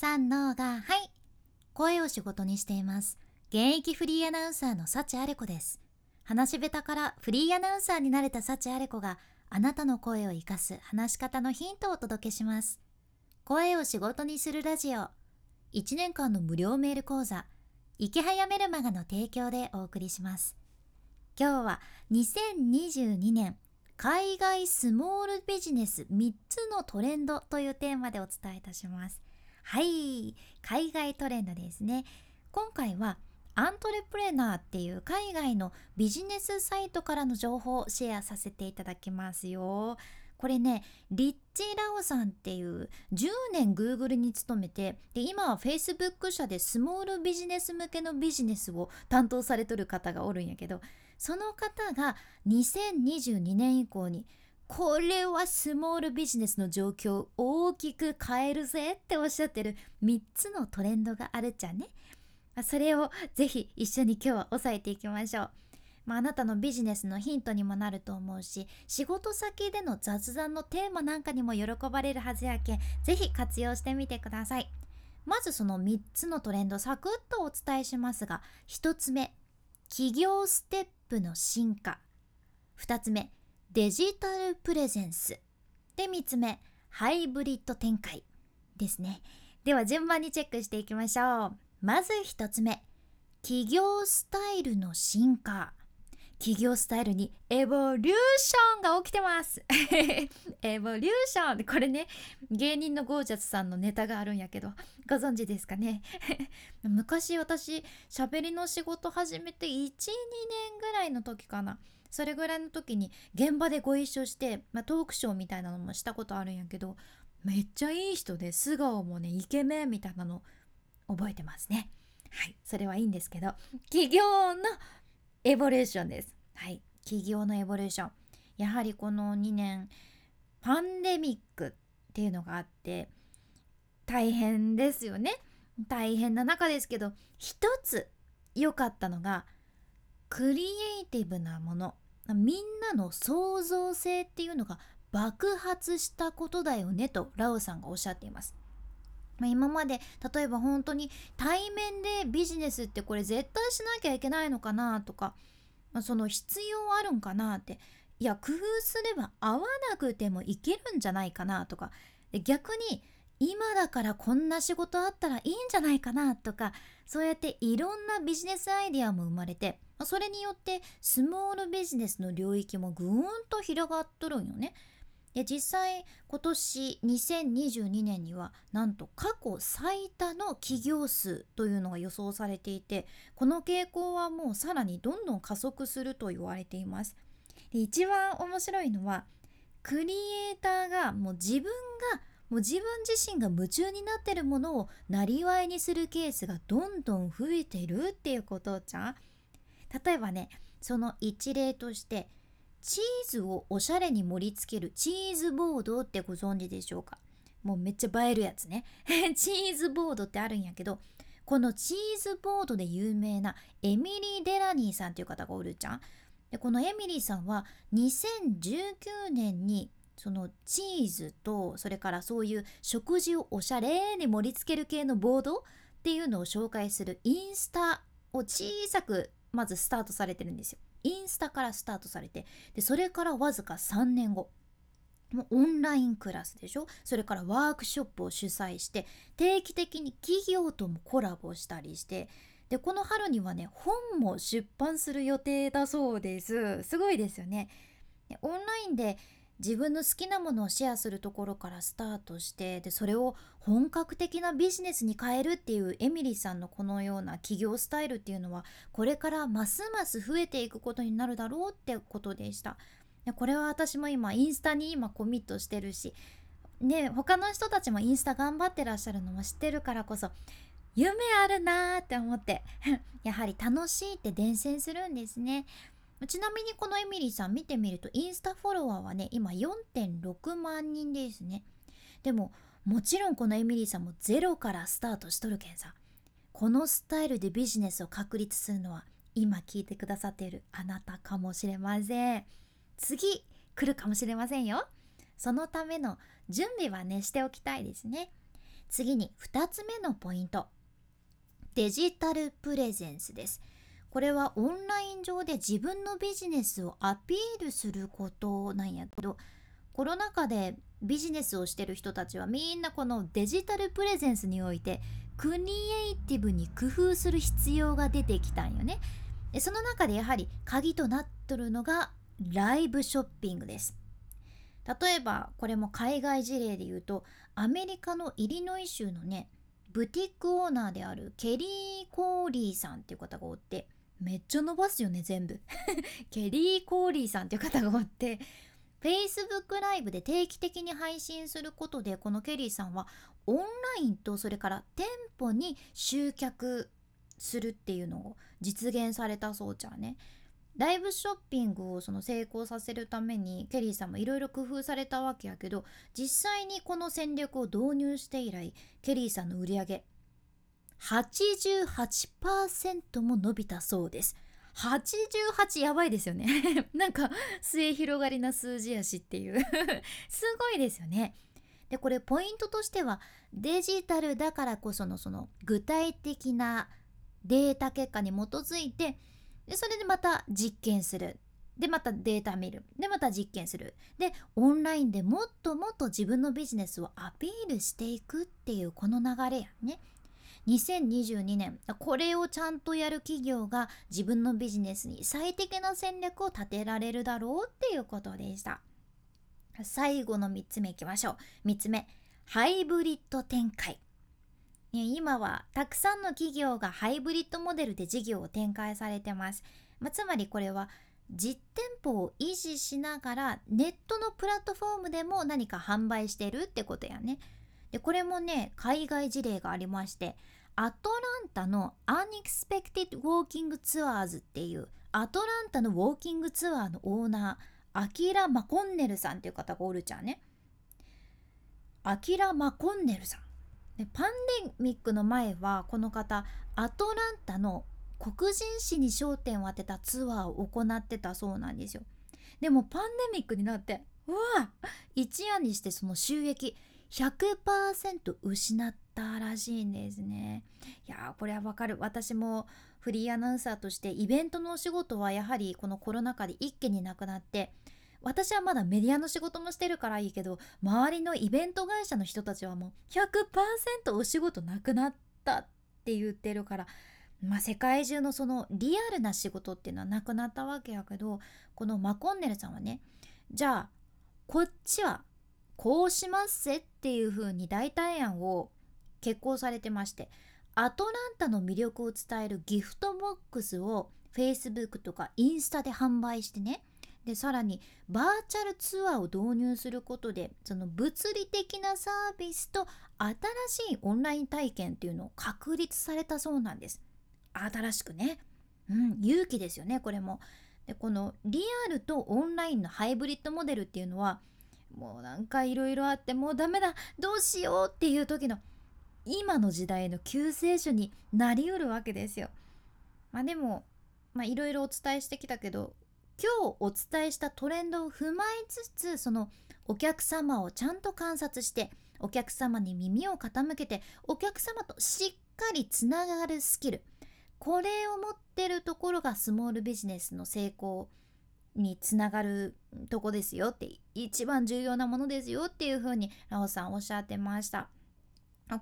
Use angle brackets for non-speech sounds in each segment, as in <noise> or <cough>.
三のがはい。声を仕事にしています。現役フリーアナウンサーの幸あれ子です。話し下手からフリーアナウンサーになれた幸あれ子があなたの声を生かす話し方のヒントをお届けします。声を仕事にするラジオ。1年間の無料メール講座。池早メルマガの提供でお送りします。今日は2022年海外スモールビジネス3つのトレンドというテーマでお伝えいたします。はい。海外トレンドですね。今回はアントレプレナーっていう海外のビジネスサイトからの情報をシェアさせていただきますよ。これねリッチ・ラオさんっていう10年 Google に勤めてで今は Facebook 社でスモールビジネス向けのビジネスを担当されとる方がおるんやけどその方が2022年以降にこれはスモールビジネスの状況を大きく変えるぜっておっしゃってる3つのトレンドがあるっちゃね。それをぜひ一緒に今日は押さえていきましょう。まあ、あなたのビジネスのヒントにもなると思うし仕事先での雑談のテーマなんかにも喜ばれるはずやけんぜひ活用してみてください。まずその3つのトレンドサクッとお伝えしますが1つ目企業ステップの進化。2つ目デジタルプレゼンス。で3つ目ハイブリッド展開ですね。では順番にチェックしていきましょう。まず1つ目企業スタイルの進化。企業スタイルにエボリューションが起きてます。<laughs> エボリューション。これね芸人のゴージャスさんのネタがあるんやけどご存知ですかね？<laughs> 昔私喋りの仕事始めて12年ぐらいの時かな。それぐらいの時に現場でご一緒して、まあ、トークショーみたいなのもしたことあるんやけどめっちゃいい人で素顔もねイケメンみたいなの覚えてますねはいそれはいいんですけど企業のエボリューションです。はい。企業のエボリューション。やはりこの2年、パンデミックっていうのがあって、大変ですよね。大変な中ですけど、一つ良かったのが、クリエイティブなもの。みんなの創造性っていうのが爆発したことだよねとラオさんがおっしゃっています。ま、今まで例えば本当に対面でビジネスってこれ絶対しなきゃいけないのかなとか、ま、その必要あるんかなっていや工夫すれば合わなくてもいけるんじゃないかなとか逆に今だからこんな仕事あったらいいんじゃないかなとかそうやっていろんなビジネスアイデアも生まれてそれによってスモールビジネスの領域もぐーんと広がっとるんよね。で実際今年2022年にはなんと過去最多の企業数というのが予想されていてこの傾向はもうさらにどんどん加速すると言われていますで一番面白いのはクリエイターがもう自分がもう自分自身が夢中になってるものをなりわいにするケースがどんどん増えてるっていうことじゃん例えばねその一例としてチーズをおしゃれに盛り付けるチーズボードってご存知でしょうか？もうめっちゃ映えるやつね。<laughs> チーズボードってあるんやけどこのチーズボードで有名なエミリー・デラニーさんっていう方がおるじゃん。でこのエミリーさんは2019年にそのチーズとそれからそういう食事をおしゃれに盛り付ける系のボードっていうのを紹介するインスタを小さくまずスタートされてるんですよ。インスタからスタートされてでそれからわずか3年後。もうオンラインクラスでしょ？それからワークショップを主催して定期的に企業ともコラボしたりしてでこの春にはね本も出版する予定だそうです。すごいですよね。オンラインで自分の好きなものをシェアするところからスタートしてでそれを本格的なビジネスに変えるっていうエミリーさんのこのような企業スタイルっていうのはこれからますます増えていくことになるだろうってことでした。でこれは私も今インスタに今コミットしてるしね他の人たちもインスタ頑張ってらっしゃるのも知ってるからこそ夢あるなーって思って <laughs> やはり楽しいって伝染するんですね。ちなみにこのエミリーさん見てみるとインスタフォロワーはね今4.6万人ですね。でももちろんこのエミリーさんもゼロからスタートしとるけんさ。このスタイルでビジネスを確立するのは今聞いてくださっているあなたかもしれません。次来るかもしれませんよ。そのための準備はねしておきたいですね。次に2つ目のポイント。デジタルプレゼンスです。これはオンライン上で自分のビジネスをアピールすることなんやけどコロナ禍でビジネスをしてる人たちはみんなこのデジタルプレゼンスにおいてクリエイティブに工夫する必要が出てきたんよね。その中でやはり鍵となっとるのがライブショッピングです。例えばこれも海外事例で言うとアメリカのイリノイ州のねブティックオーナーであるケリー・コーリーさんっていう方がおってめっちゃ伸ばすよね全部。<laughs> ケリー・コーリーさんっていう方がおって Facebook ライブで定期的に配信することでこのケリーさんはオンラインとそれから店舗に集客するっていうのを実現されたそうじゃね。ライブショッピングをその成功させるためにケリーさんもいろいろ工夫されたわけやけど実際にこの戦略を導入して以来ケリーさんの売り上げ88%も伸びたそうです。88やばいですよね。<laughs> なんか末広がりな数字やしっていう。<laughs> すごいですよね。でこれポイントとしてはデジタルだからこそのその具体的なデータ結果に基づいてでそれでまた実験する。でまたデータ見る。でまた実験する。でオンラインでもっともっと自分のビジネスをアピールしていくっていうこの流れやね。2022年これをちゃんとやる企業が自分のビジネスに最適な戦略を立てられるだろうっていうことでした。最後の3つ目いきましょう。3つ目ハイブリッド展開。今はたくさんの企業がハイブリッドモデルで事業を展開されてます、まあ、つまりこれは実店舗を維持しながらネットのプラットフォームでも何か販売してるってことやね。でこれもね海外事例がありましてアトランタの Unexpected Walking Tours っていうアトランタのウォーキングツアーのオーナーアキラ・マコンネルさんっていう方がおるじゃんね。アキラ・マコンネルさん。でパンデミックの前はこの方アトランタの黒人誌に焦点を当てたツアーを行ってたそうなんですよ。でもパンデミックになってうわ一夜にしてその収益100%失ったらしいんですね。いやこれはわかる。私もフリーアナウンサーとしてイベントのお仕事はやはりこのコロナ禍で一気になくなって私はまだメディアの仕事もしてるからいいけど周りのイベント会社の人たちはもう100%お仕事なくなったって言ってるからまあ世界中のそのリアルな仕事っていうのはなくなったわけやけどこのマコンネルさんはねじゃあこっちはこうしますぜっっていう風に代替案を決行されてましてアトランタの魅力を伝えるギフトボックスを Facebook とかインスタで販売してねでさらにバーチャルツアーを導入することでその物理的なサービスと新しいオンライン体験っていうのを確立されたそうなんです。新しくね。うん勇気ですよねこれも。でこのリアルとオンラインのハイブリッドモデルっていうのはもうなんかいろいろあってもうダメだどうしようっていう時の今の時代の救世主になりうるわけですよ。まあでもいろいろお伝えしてきたけど今日お伝えしたトレンドを踏まえつつそのお客様をちゃんと観察してお客様に耳を傾けてお客様としっかりつながるスキルこれを持ってるところがスモールビジネスの成功につながるとこですよって一番重要なものですよっていうふうにラオさんおっしゃってました。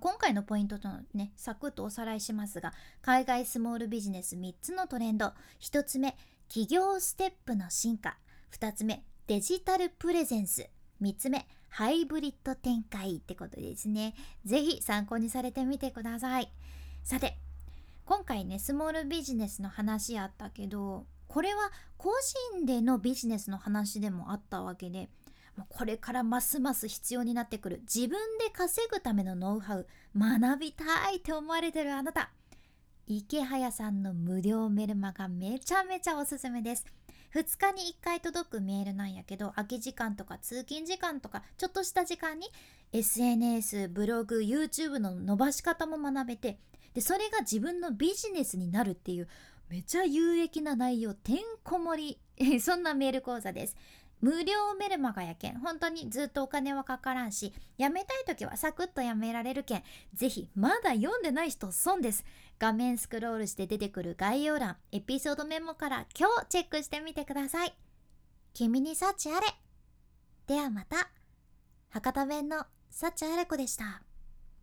今回のポイントとねサクッとおさらいしますが海外スモールビジネス3つのトレンド。1つ目企業ステップの進化。2つ目デジタルプレゼンス。3つ目ハイブリッド展開ってことですね。是非参考にされてみてください。さて今回ねスモールビジネスの話やったけどこれは個人でのビジネスの話でもあったわけでこれからますます必要になってくる。自分で稼ぐためのノウハウ学びたいって思われてるあなた。池早さんの無料メルマガめちゃめちゃおすすめです。2日に1回届くメールなんやけど空き時間とか通勤時間とかちょっとした時間に SNS ブログ YouTube の伸ばし方も学べてでそれが自分のビジネスになるっていうめちゃ有益な内容てんこ盛り。<laughs> そんなメール講座です。無料メルマガやけん。本当にずっとお金はかからんしやめたい時はサクッとやめられるけん。ぜひまだ読んでない人損です。画面スクロールして出てくる概要欄エピソードメモから今日チェックしてみてください。君に幸あれ。ではまた。博多弁の幸あれ子でした。